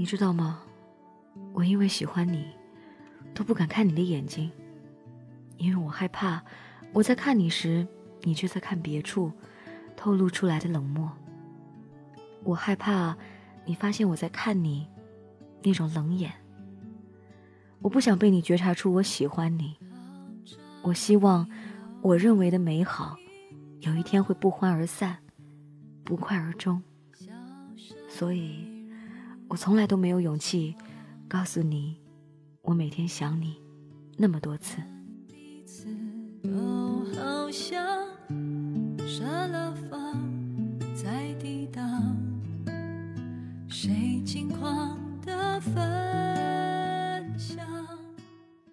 你知道吗？我因为喜欢你，都不敢看你的眼睛，因为我害怕我在看你时，你却在看别处，透露出来的冷漠。我害怕你发现我在看你，那种冷眼。我不想被你觉察出我喜欢你。我希望我认为的美好，有一天会不欢而散，不快而终。所以，我从来都没有勇气告诉你，我每天想你那么多次。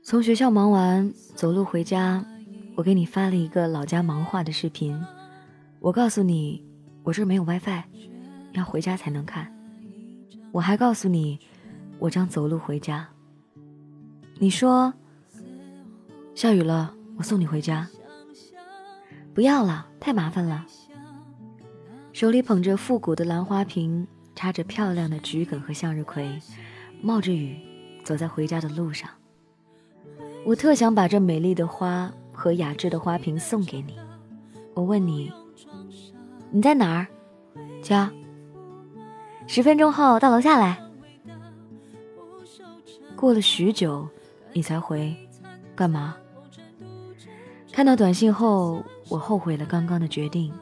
从学校忙完，走路回家，我给你发了一个老家忙话的视频。我告诉你，我这儿没有 WiFi。要回家才能看。我还告诉你，我将走路回家。你说下雨了，我送你回家。不要了，太麻烦了。手里捧着复古的兰花瓶，插着漂亮的桔梗和向日葵，冒着雨走在回家的路上。我特想把这美丽的花和雅致的花瓶送给你。我问你，你在哪儿？家。十分钟后到楼下来。过了许久，你才回，干嘛？看到短信后，我后悔了刚刚的决定，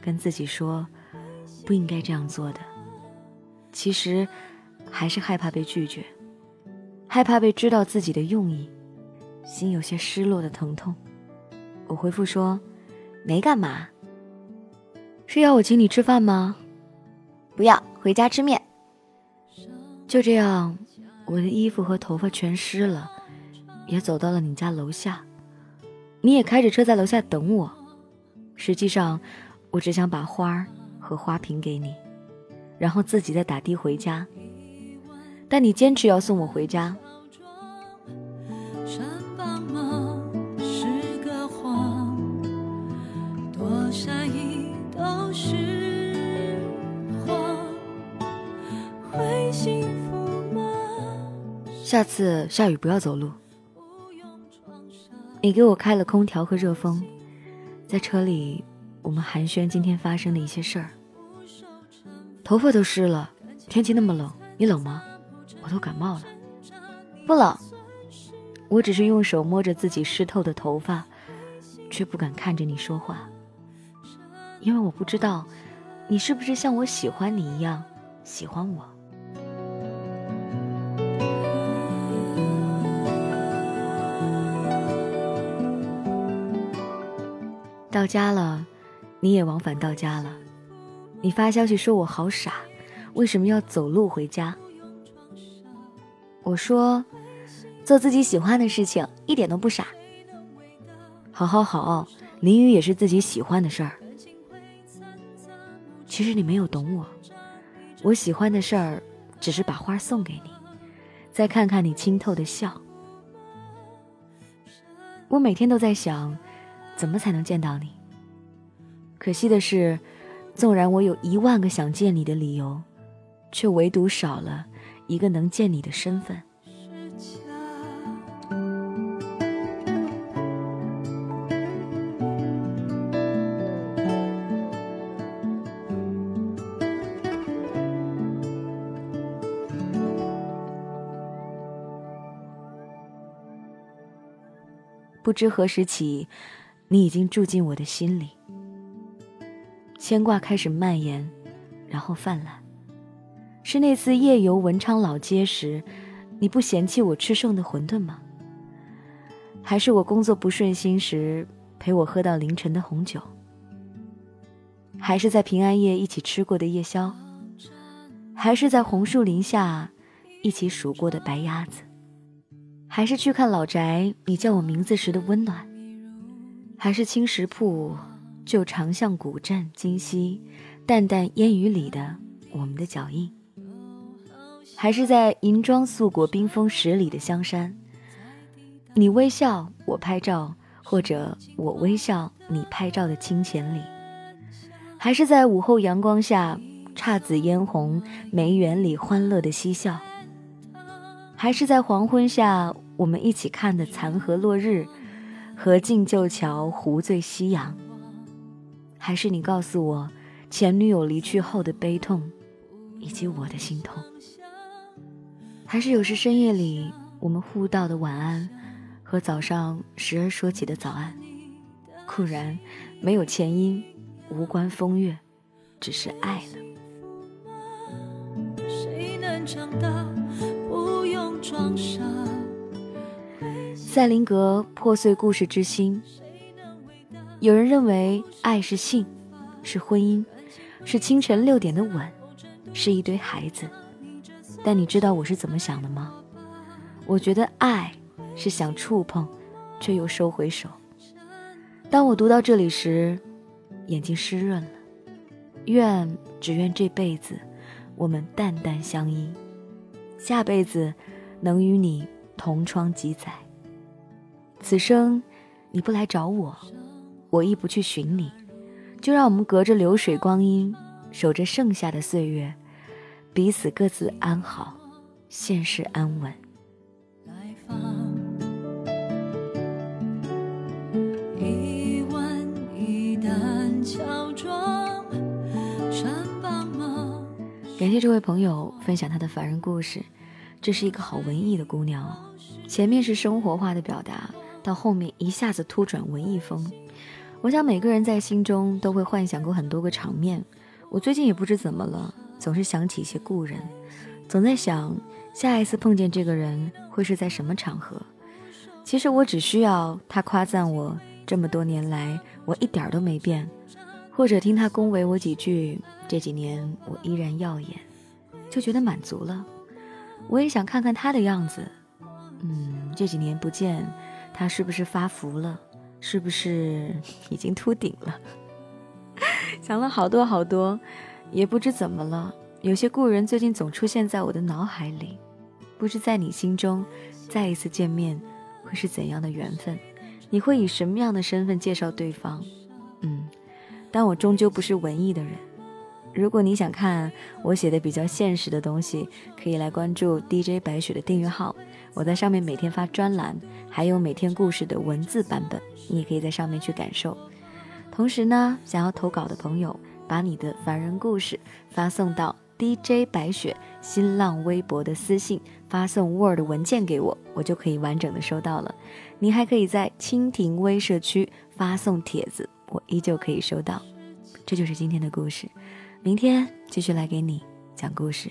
跟自己说，不应该这样做的。其实，还是害怕被拒绝，害怕被知道自己的用意，心有些失落的疼痛。我回复说，没干嘛。是要我请你吃饭吗？不要。回家吃面。就这样，我的衣服和头发全湿了，也走到了你家楼下。你也开着车在楼下等我。实际上，我只想把花和花瓶给你，然后自己再打的回家。但你坚持要送我回家。下次下雨不要走路。你给我开了空调和热风，在车里我们寒暄今天发生的一些事儿。头发都湿了，天气那么冷，你冷吗？我都感冒了。不冷，我只是用手摸着自己湿透的头发，却不敢看着你说话，因为我不知道你是不是像我喜欢你一样喜欢我。到家了，你也往返到家了。你发消息说我好傻，为什么要走路回家？我说，做自己喜欢的事情一点都不傻。好好好，淋雨也是自己喜欢的事儿。其实你没有懂我，我喜欢的事儿只是把花送给你，再看看你清透的笑。我每天都在想。怎么才能见到你？可惜的是，纵然我有一万个想见你的理由，却唯独少了一个能见你的身份。不知何时起。你已经住进我的心里，牵挂开始蔓延，然后泛滥。是那次夜游文昌老街时，你不嫌弃我吃剩的馄饨吗？还是我工作不顺心时陪我喝到凌晨的红酒？还是在平安夜一起吃过的夜宵？还是在红树林下一起数过的白鸭子？还是去看老宅你叫我名字时的温暖？还是青石铺，旧长巷古镇今夕，淡淡烟雨里的我们的脚印。还是在银装素裹冰封十里的香山，你微笑我拍照，或者我微笑你拍照的清浅里。还是在午后阳光下，姹紫嫣红，梅园里欢乐的嬉笑。还是在黄昏下，我们一起看的残荷落日，河静旧桥，湖醉夕阳。还是你告诉我，前女友离去后的悲痛，以及我的心痛。还是有时深夜里，我们互道的晚安，和早上时而说起的早安，固然没有前因，无关风月，只是爱了。谁能长到塞林格破碎故事之心。有人认为爱是性，是婚姻，是清晨六点的吻，是一堆孩子。但你知道我是怎么想的吗？我觉得爱是想触碰，却又收回手。当我读到这里时，眼睛湿润了。愿只愿这辈子，我们淡淡相依，下辈子能与你同窗几载。此生你不来找我，我亦不去寻你，就让我们隔着流水光阴，守着剩下的岁月，彼此各自安好，现世安稳。感谢这位朋友分享他的凡人故事，这是一个好文艺的姑娘，前面是生活化的表达。到后面一下子突转文艺风，我想每个人在心中都会幻想过很多个场面。我最近也不知怎么了，总是想起一些故人，总在想下一次碰见这个人会是在什么场合。其实我只需要他夸赞我这么多年来我一点都没变，或者听他恭维我几句这几年我依然耀眼，就觉得满足了。我也想看看他的样子，嗯，这几年不见。他是不是发福了？是不是已经秃顶了？想了好多好多，也不知怎么了。有些故人最近总出现在我的脑海里，不知在你心中，再一次见面会是怎样的缘分？你会以什么样的身份介绍对方？嗯，但我终究不是文艺的人。如果你想看我写的比较现实的东西，可以来关注 DJ 白雪的订阅号。我在上面每天发专栏，还有每天故事的文字版本，你也可以在上面去感受。同时呢，想要投稿的朋友，把你的凡人故事发送到 DJ 白雪新浪微博的私信，发送 Word 文件给我，我就可以完整的收到了。你还可以在蜻蜓微社区发送帖子，我依旧可以收到。这就是今天的故事。明天继续来给你讲故事。